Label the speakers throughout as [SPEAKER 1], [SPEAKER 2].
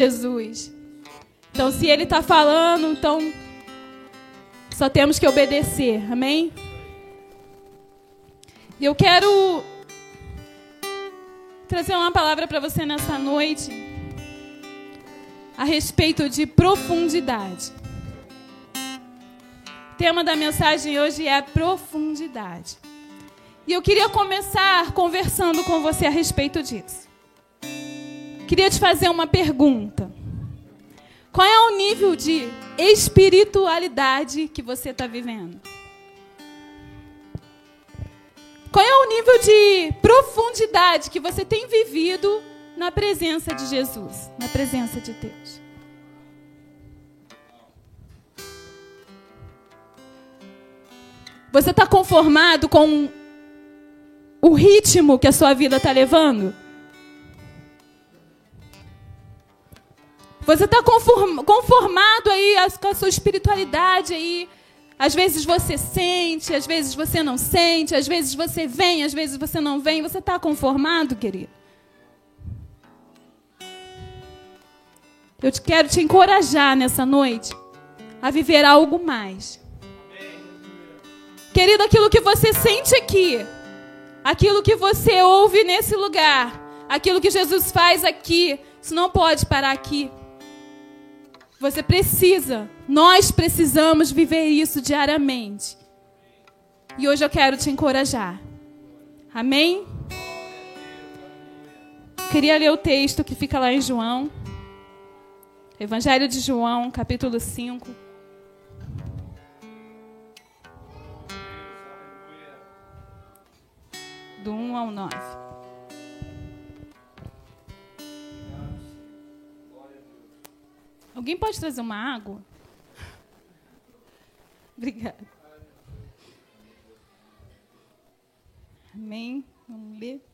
[SPEAKER 1] Jesus. Então, se ele está falando, então só temos que obedecer. Amém? E eu quero trazer uma palavra para você nessa noite a respeito de profundidade. O tema da mensagem hoje é profundidade. E eu queria começar conversando com você a respeito disso. Queria te fazer uma pergunta. Qual é o nível de espiritualidade que você está vivendo? Qual é o nível de profundidade que você tem vivido na presença de Jesus, na presença de Deus? Você está conformado com o ritmo que a sua vida está levando? Você está conformado aí com a sua espiritualidade aí? Às vezes você sente, às vezes você não sente, às vezes você vem, às vezes você não vem. Você está conformado, querido? Eu te quero te encorajar nessa noite a viver algo mais. Querido, aquilo que você sente aqui, aquilo que você ouve nesse lugar, aquilo que Jesus faz aqui, isso não pode parar aqui. Você precisa, nós precisamos viver isso diariamente. E hoje eu quero te encorajar. Amém? Queria ler o texto que fica lá em João. Evangelho de João, capítulo 5. Do 1 ao 9. Alguém pode trazer uma água? Obrigada. Amém. Vamos ler.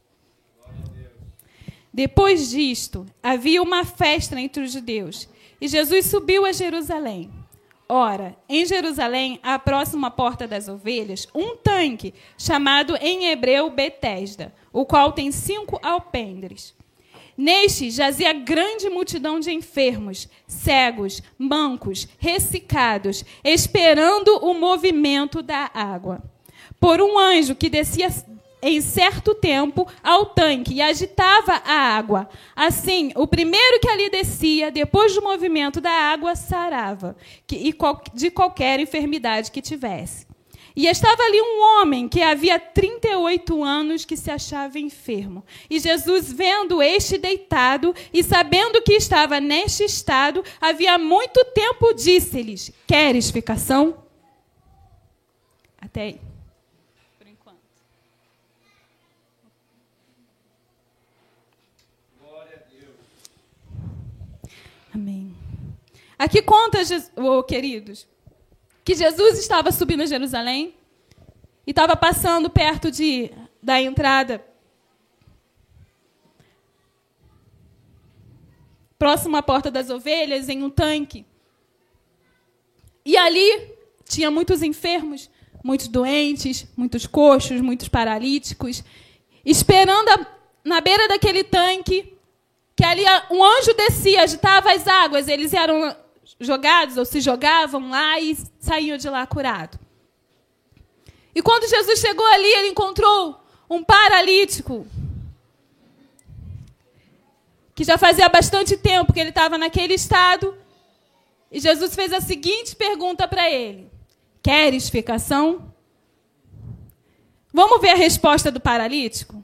[SPEAKER 1] Depois disto, havia uma festa entre os judeus, e Jesus subiu a Jerusalém. Ora, em Jerusalém, à próxima porta das ovelhas, um tanque, chamado em hebreu Betesda, o qual tem cinco alpendres. Neste jazia grande multidão de enfermos, cegos, mancos, ressecados, esperando o movimento da água. Por um anjo que descia em certo tempo ao tanque e agitava a água. Assim, o primeiro que ali descia, depois do movimento da água, sarava de qualquer enfermidade que tivesse. E estava ali um homem que havia 38 anos que se achava enfermo. E Jesus, vendo este deitado e sabendo que estava neste estado, havia muito tempo, disse-lhes: Queres ficação? Até aí. Por enquanto. Glória a Deus. Amém. Aqui conta, oh, queridos, que Jesus estava subindo a Jerusalém e estava passando perto de, da entrada, próximo à porta das ovelhas, em um tanque. E ali tinha muitos enfermos, muitos doentes, muitos coxos, muitos paralíticos, esperando a, na beira daquele tanque, que ali um anjo descia, agitava as águas, eles eram jogados ou se jogavam lá e saíam de lá curado. E quando Jesus chegou ali, ele encontrou um paralítico que já fazia bastante tempo que ele estava naquele estado. E Jesus fez a seguinte pergunta para ele: Queres ficação? Vamos ver a resposta do paralítico?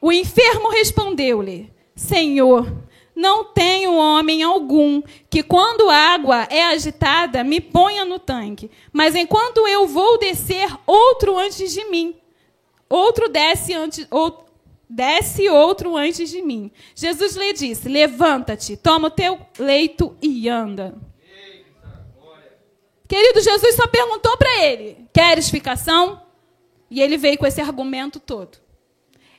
[SPEAKER 1] O enfermo respondeu-lhe: Senhor, não tenho homem algum que, quando a água é agitada, me ponha no tanque. Mas enquanto eu vou descer, outro antes de mim. Outro desce antes. Desce outro antes de mim. Jesus lhe disse: Levanta-te, toma o teu leito e anda. Querido, Jesus só perguntou para ele: Queres ficação? E ele veio com esse argumento todo.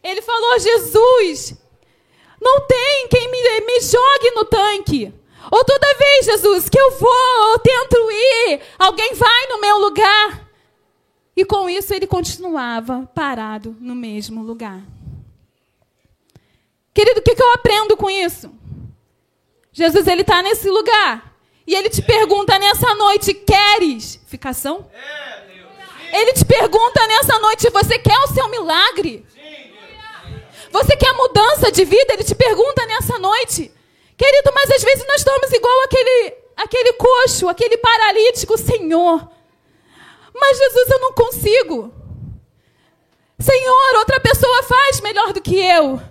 [SPEAKER 1] Ele falou: Jesus, não tem quem me, me jogue no tanque. Ou toda vez, Jesus, que eu vou, eu tento ir, alguém vai no meu lugar. E com isso ele continuava parado no mesmo lugar. Querido, o que, eu aprendo com isso? Jesus ele está nesse lugar e ele te pergunta nessa noite: queres ficação? Ele te pergunta nessa noite: você quer o seu milagre? Você quer mudança de vida? Ele te pergunta nessa noite. Querido, mas às vezes nós estamos igual aquele, aquele coxo, aquele paralítico, Senhor. Mas Jesus, eu não consigo. Senhor, outra pessoa faz melhor do que eu.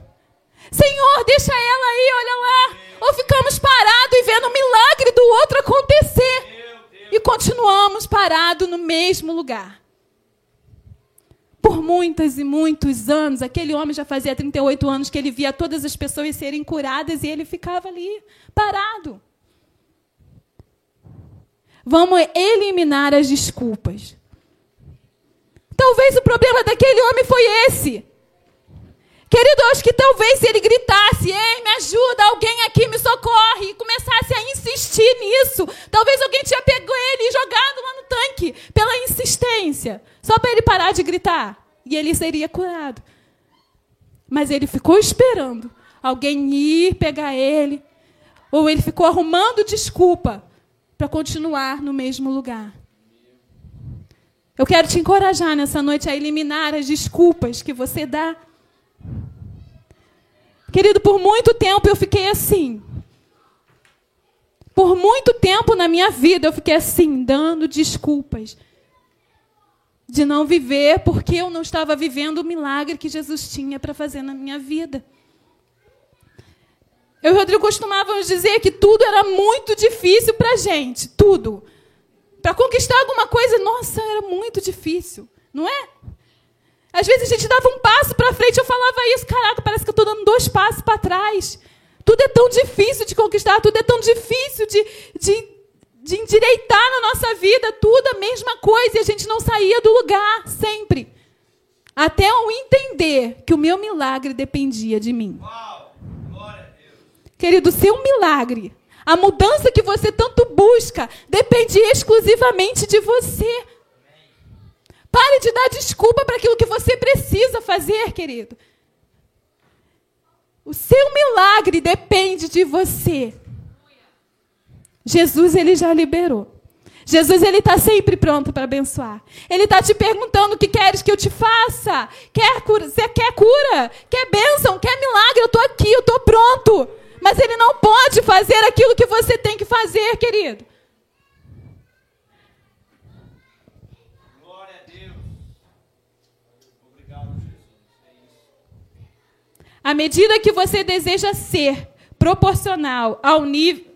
[SPEAKER 1] Senhor, deixa ela aí, olha lá. Ou ficamos parados e vendo o milagre do outro acontecer. E continuamos parados no mesmo lugar. Por muitos e muitos anos, aquele homem já fazia 38 anos que ele via todas as pessoas serem curadas e ele ficava ali, parado. Vamos eliminar as desculpas. Talvez o problema daquele homem foi esse. Querido, acho que talvez se ele gritasse, ei, me ajuda, alguém aqui me socorre, e começasse a insistir nisso, talvez alguém tinha pego ele e jogado só para ele parar de gritar. E ele seria curado. Mas ele ficou esperando alguém ir pegar ele, ou ele ficou arrumando desculpa para continuar no mesmo lugar. Eu quero te encorajar nessa noite a eliminar as desculpas que você dá. Querido, por muito tempo eu fiquei assim. Por muito tempo na minha vida eu fiquei assim, dando desculpas de não viver porque eu não estava vivendo o milagre que Jesus tinha para fazer na minha vida. Eu e o Rodrigo costumávamos dizer que tudo era muito difícil para a gente, tudo. Para conquistar alguma coisa, nossa, era muito difícil, não é? Às vezes a gente dava um passo para frente, eu falava isso, caraca, parece que eu estou dando dois passos para trás. Tudo é tão difícil de conquistar, tudo é tão difícil de, de, de endireitar na nossa vida, tudo a mesma coisa, e a gente não saía do lugar, sempre. Até eu entender que o meu milagre dependia de mim. Querido, seu milagre a mudança que você tanto busca depende exclusivamente de você. Pare de dar desculpa para aquilo que você precisa fazer, querido. O seu milagre depende de você. Jesus, ele já liberou. Jesus, ele está sempre pronto para abençoar. Ele está te perguntando o que queres que eu te faça. Quer cura? Você quer cura? Quer bênção? Quer milagre? Eu estou aqui, eu estou pronto. Mas ele não pode fazer aquilo que você tem que fazer, querido. Glória a Deus. Obrigado, Jesus. É. À medida que você deseja ser proporcional ao nível.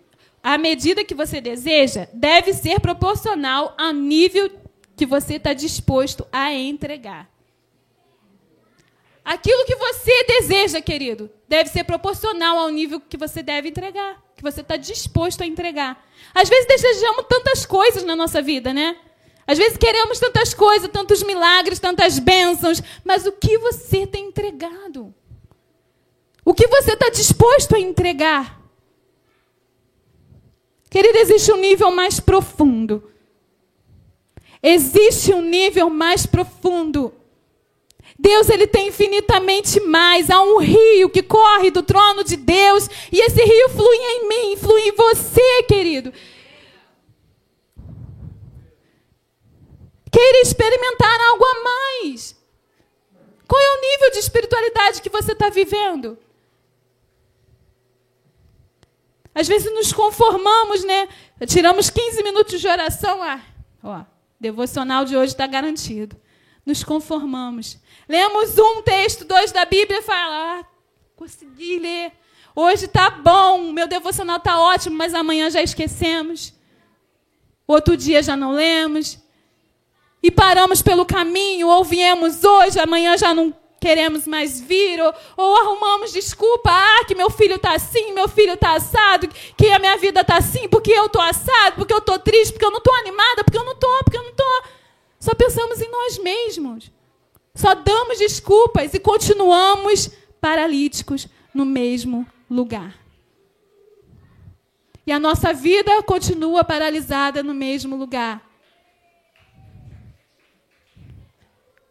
[SPEAKER 1] A medida que você deseja deve ser proporcional ao nível que você está disposto a entregar. Aquilo que você deseja, querido, deve ser proporcional ao nível que você deve entregar, que você está disposto a entregar. Às vezes desejamos tantas coisas na nossa vida, né? Às vezes queremos tantas coisas, tantos milagres, tantas bênçãos, mas o que você tem entregado? O que você está disposto a entregar? Querido, existe um nível mais profundo. Existe um nível mais profundo Deus ele tem infinitamente mais. Há um rio que corre do trono de Deus e esse rio flui em mim, flui em você, querido. Queira experimentar algo a mais. Qual é o nível de espiritualidade que você está vivendo? Às vezes nos conformamos, né? Tiramos 15 minutos de oração. Ah, ó, devocional de hoje está garantido. Nos conformamos. Lemos um texto, dois da Bíblia e fala: ah, consegui ler. Hoje está bom, meu devocional está ótimo, mas amanhã já esquecemos. Outro dia já não lemos. E paramos pelo caminho, ou viemos hoje, amanhã já não queremos mais vir, ou, ou arrumamos desculpa, ah, que meu filho está assim, meu filho está assado, que a minha vida está assim, porque eu estou assado, porque eu estou triste, porque eu não estou animada, porque eu não estou, porque eu não estou. Só pensamos em nós mesmos. Só damos desculpas e continuamos paralíticos no mesmo lugar. E a nossa vida continua paralisada no mesmo lugar.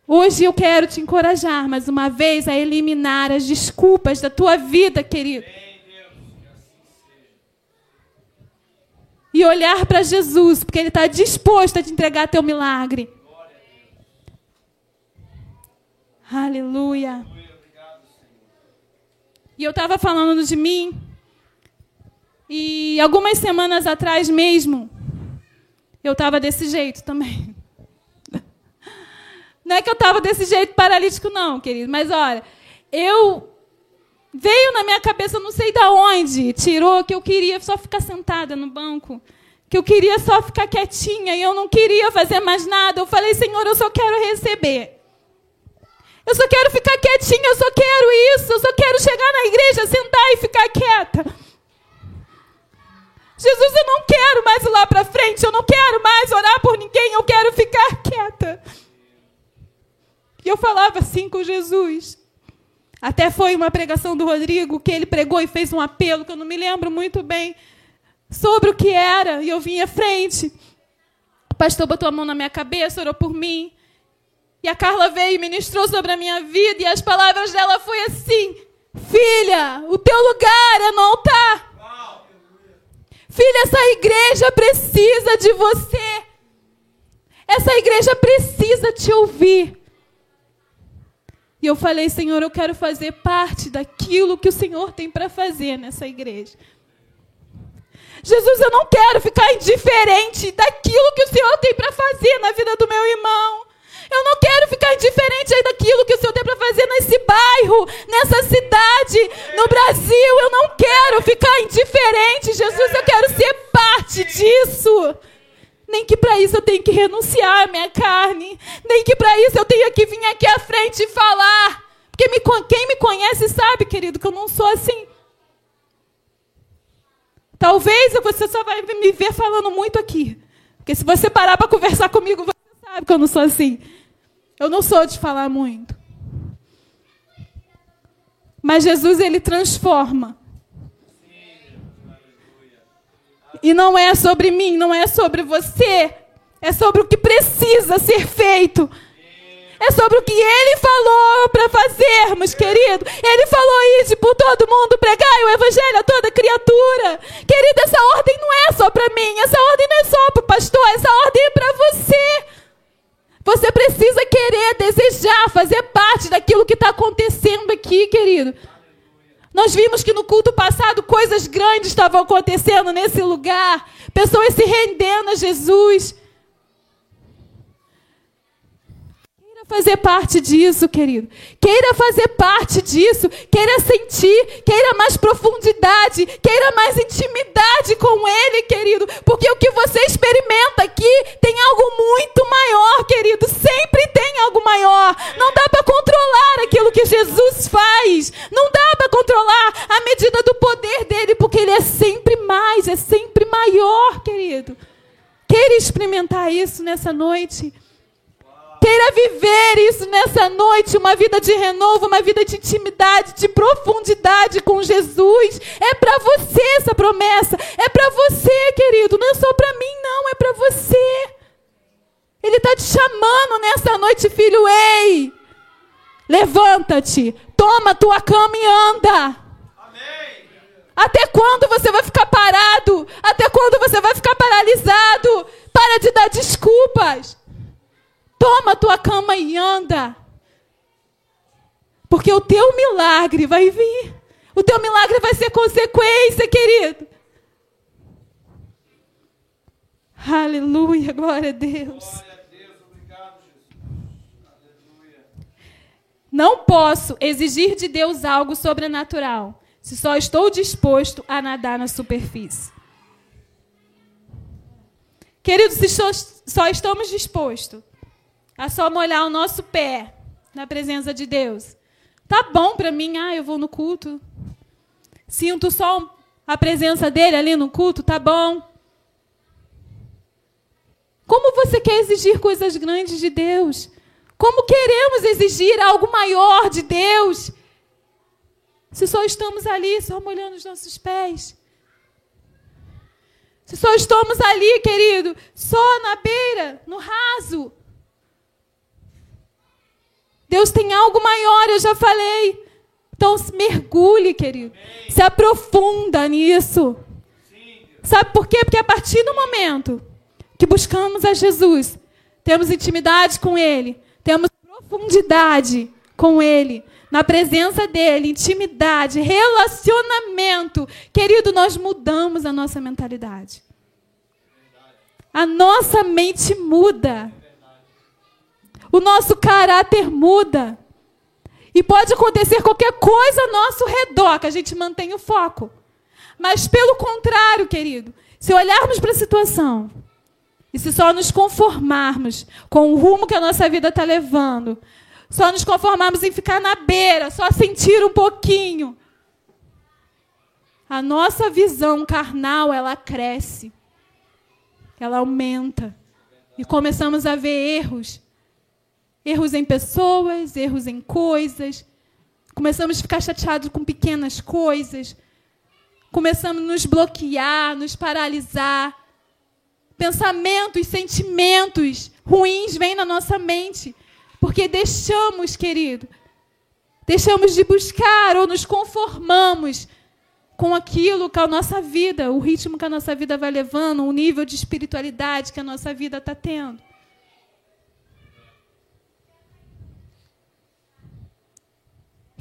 [SPEAKER 1] Hoje eu quero te encorajar mais uma vez a eliminar as desculpas da tua vida, querido. E olhar para Jesus, porque Ele está disposto a te entregar teu milagre. Aleluia. E eu estava falando de mim. E algumas semanas atrás mesmo, eu estava desse jeito também. Não é que eu estava desse jeito paralítico, não, querido. Mas olha, eu veio na minha cabeça, não sei de onde, tirou que eu queria só ficar sentada no banco, que eu queria só ficar quietinha e eu não queria fazer mais nada. Eu falei, Senhor, eu só quero receber. Eu só quero ficar quietinha, eu só quero isso, eu só quero chegar na igreja, sentar e ficar quieta. Jesus, eu não quero mais ir lá para frente, eu não quero mais orar por ninguém, eu quero ficar. E eu falava assim com Jesus. Até foi uma pregação do Rodrigo que ele pregou e fez um apelo, que eu não me lembro muito bem, sobre o que era. E eu vim à frente. O pastor botou a mão na minha cabeça, orou por mim. E a Carla veio e ministrou sobre a minha vida. E as palavras dela foi assim: Filha, o teu lugar é no altar. Filha, essa igreja precisa de você. Essa igreja precisa te ouvir. E eu falei, Senhor, eu quero fazer parte daquilo que o Senhor tem para fazer nessa igreja. Jesus, eu não quero ficar indiferente daquilo que o Senhor tem para fazer na vida do meu irmão. Eu não quero ficar indiferente daquilo que o Senhor tem para fazer nesse bairro, nessa cidade, no Brasil. Eu não quero ficar indiferente, Jesus. Eu quero ser parte disso. Nem que para isso eu tenho que renunciar à minha carne. Nem que para isso eu tenha que vir aqui à frente e falar. Porque me, quem me conhece sabe, querido, que eu não sou assim. Talvez você só vai me ver falando muito aqui. Porque se você parar para conversar comigo, você sabe que eu não sou assim. Eu não sou de falar muito. Mas Jesus, ele transforma. E não é sobre mim, não é sobre você. É sobre o que precisa ser feito. É sobre o que ele falou para fazermos, querido. Ele falou isso por todo mundo, pregar o evangelho a toda criatura. Querido, essa ordem não é só para mim, essa ordem não é só para o pastor, essa ordem é para você. Você precisa querer, desejar, fazer parte daquilo que está acontecendo aqui, querido. Nós vimos que no culto passado coisas grandes estavam acontecendo nesse lugar. Pessoas se rendendo a Jesus. Queira fazer parte disso, querido. Queira fazer parte disso. Queira sentir. Queira mais profundidade. Queira mais intimidade com Ele, querido. Porque o que você experimenta aqui tem algo muito maior, querido. Sempre tem algo maior. Não dá para controlar aquilo que Jesus faz. Não dá para controlar a medida do poder dele, porque ele é sempre mais, é sempre maior, querido. Queira experimentar isso nessa noite. Queira viver isso nessa noite, uma vida de renovo, uma vida de intimidade, de profundidade com Jesus. É para você essa promessa. É para você, querido. Não é só para mim, não. É para você. Ele está te chamando nessa noite, filho. Ei, levanta-te, toma tua cama e anda. Amém. Até quando você vai ficar parado? Até quando você vai ficar paralisado? Para de dar desculpas. Toma a tua cama e anda. Porque o teu milagre vai vir. O teu milagre vai ser consequência, querido. Aleluia, glória a Deus. Glória a Deus. Obrigado, Não posso exigir de Deus algo sobrenatural se só estou disposto a nadar na superfície. Queridos, se só estamos dispostos a só molhar o nosso pé na presença de Deus, tá bom para mim, ah, eu vou no culto. Sinto só a presença dele ali no culto, tá bom. Como você quer exigir coisas grandes de Deus? Como queremos exigir algo maior de Deus? Se só estamos ali, só molhando os nossos pés. Se só estamos ali, querido, só na beira, no raso. Deus tem algo maior, eu já falei. Então mergulhe, querido. Se aprofunda nisso. Sabe por quê? Porque a partir do momento que buscamos a Jesus, temos intimidade com Ele, temos profundidade com Ele, na presença dEle, intimidade, relacionamento. Querido, nós mudamos a nossa mentalidade. A nossa mente muda. O nosso caráter muda. E pode acontecer qualquer coisa ao nosso redor, que a gente mantém o foco. Mas, pelo contrário, querido, se olharmos para a situação e se só nos conformarmos com o rumo que a nossa vida está levando, só nos conformarmos em ficar na beira, só sentir um pouquinho, a nossa visão carnal ela cresce, ela aumenta e começamos a ver erros Erros em pessoas, erros em coisas. Começamos a ficar chateados com pequenas coisas. Começamos a nos bloquear, nos paralisar. Pensamentos, sentimentos ruins vêm na nossa mente. Porque deixamos, querido, deixamos de buscar ou nos conformamos com aquilo que a nossa vida, o ritmo que a nossa vida vai levando, o nível de espiritualidade que a nossa vida está tendo.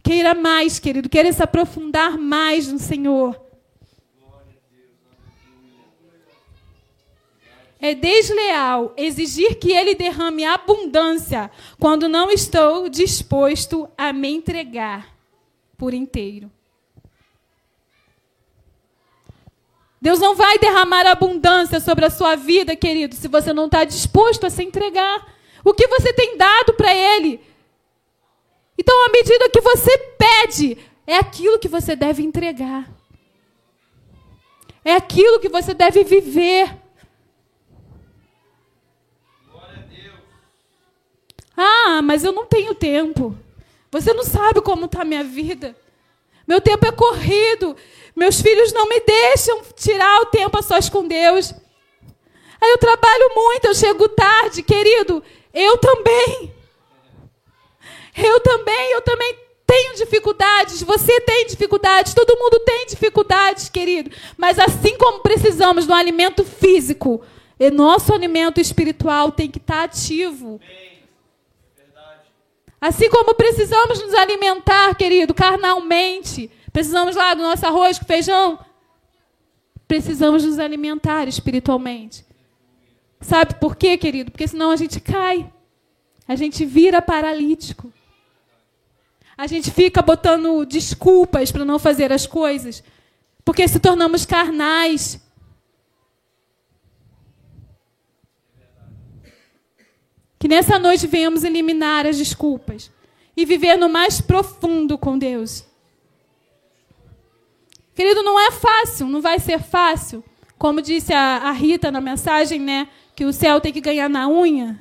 [SPEAKER 1] Queira mais, querido, queira se aprofundar mais no Senhor. É desleal exigir que Ele derrame abundância quando não estou disposto a me entregar por inteiro. Deus não vai derramar abundância sobre a sua vida, querido, se você não está disposto a se entregar. O que você tem dado para Ele? Então, à medida que você pede, é aquilo que você deve entregar. É aquilo que você deve viver. Ah, mas eu não tenho tempo. Você não sabe como está a minha vida. Meu tempo é corrido. Meus filhos não me deixam tirar o tempo a sós com Deus. Aí eu trabalho muito, eu chego tarde, querido. Eu também. Eu também, eu também tenho dificuldades, você tem dificuldades, todo mundo tem dificuldades, querido. Mas assim como precisamos do alimento físico, nosso alimento espiritual tem que estar ativo. Assim como precisamos nos alimentar, querido, carnalmente, precisamos lá do nosso arroz com feijão, precisamos nos alimentar espiritualmente. Sabe por quê, querido? Porque senão a gente cai. A gente vira paralítico. A gente fica botando desculpas para não fazer as coisas, porque se tornamos carnais. Que nessa noite venhamos eliminar as desculpas e viver no mais profundo com Deus. Querido, não é fácil, não vai ser fácil. Como disse a, a Rita na mensagem, né? Que o céu tem que ganhar na unha.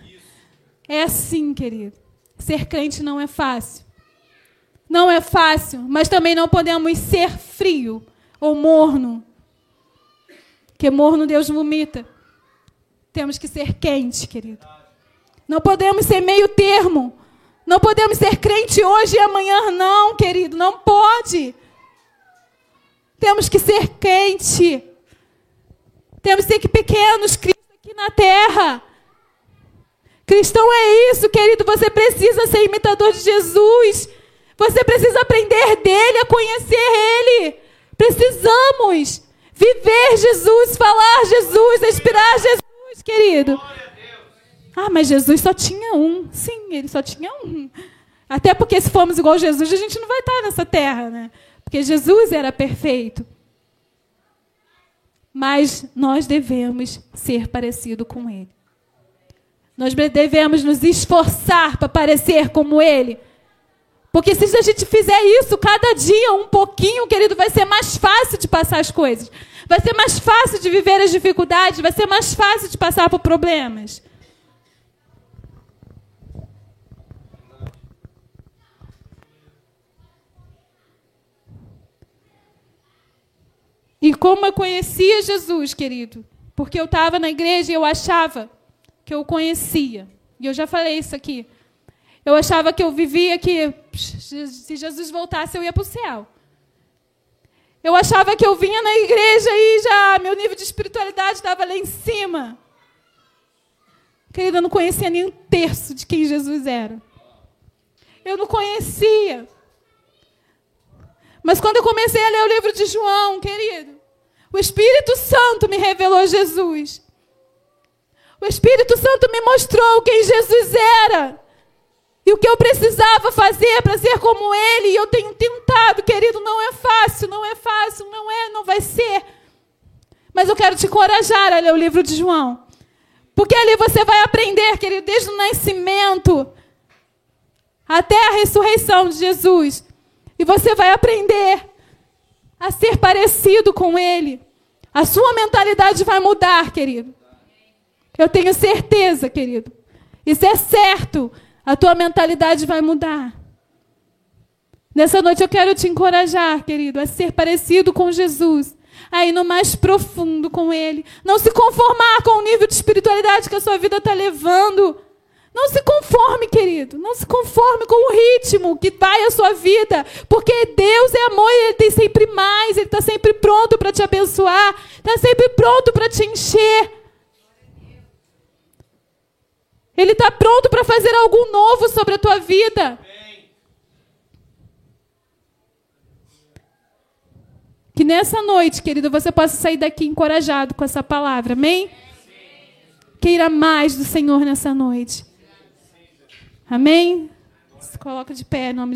[SPEAKER 1] É assim, querido. Ser crente não é fácil. Não é fácil, mas também não podemos ser frio ou morno. Porque morno Deus vomita. Temos que ser quente, querido. Não podemos ser meio termo. Não podemos ser crente hoje e amanhã, não, querido. Não pode. Temos que ser quente. Temos que ser pequenos, Cristo aqui na terra. Cristão é isso, querido. Você precisa ser imitador de Jesus. Você precisa aprender dele, a conhecer ele. Precisamos viver Jesus, falar Jesus, respirar Jesus, querido. Ah, mas Jesus só tinha um. Sim, ele só tinha um. Até porque se formos igual a Jesus, a gente não vai estar nessa terra, né? Porque Jesus era perfeito. Mas nós devemos ser parecido com ele. Nós devemos nos esforçar para parecer como ele. Porque se a gente fizer isso cada dia um pouquinho, querido, vai ser mais fácil de passar as coisas. Vai ser mais fácil de viver as dificuldades, vai ser mais fácil de passar por problemas. E como eu conhecia Jesus, querido? Porque eu estava na igreja e eu achava que eu conhecia. E eu já falei isso aqui. Eu achava que eu vivia que se Jesus voltasse eu ia para o céu. Eu achava que eu vinha na igreja e já meu nível de espiritualidade estava lá em cima. Querida, eu não conhecia nem um terço de quem Jesus era. Eu não conhecia. Mas quando eu comecei a ler o livro de João, querido, o Espírito Santo me revelou Jesus. O Espírito Santo me mostrou quem Jesus era. E o que eu precisava fazer para ser como ele, e eu tenho tentado, querido, não é fácil, não é fácil, não é, não vai ser. Mas eu quero te encorajar a ler o livro de João. Porque ali você vai aprender, querido, desde o nascimento até a ressurreição de Jesus. E você vai aprender a ser parecido com Ele. A sua mentalidade vai mudar, querido. Eu tenho certeza, querido. Isso é certo. A tua mentalidade vai mudar. Nessa noite eu quero te encorajar, querido, a ser parecido com Jesus. A ir no mais profundo com Ele. Não se conformar com o nível de espiritualidade que a sua vida está levando. Não se conforme, querido. Não se conforme com o ritmo que vai a sua vida. Porque Deus é amor e Ele tem sempre mais. Ele está sempre pronto para te abençoar. Está sempre pronto para te encher. Ele está pronto para fazer algo novo sobre a tua vida. Que nessa noite, querido, você possa sair daqui encorajado com essa palavra. Amém? Queira mais do Senhor nessa noite. Amém? Se coloca de pé em nome de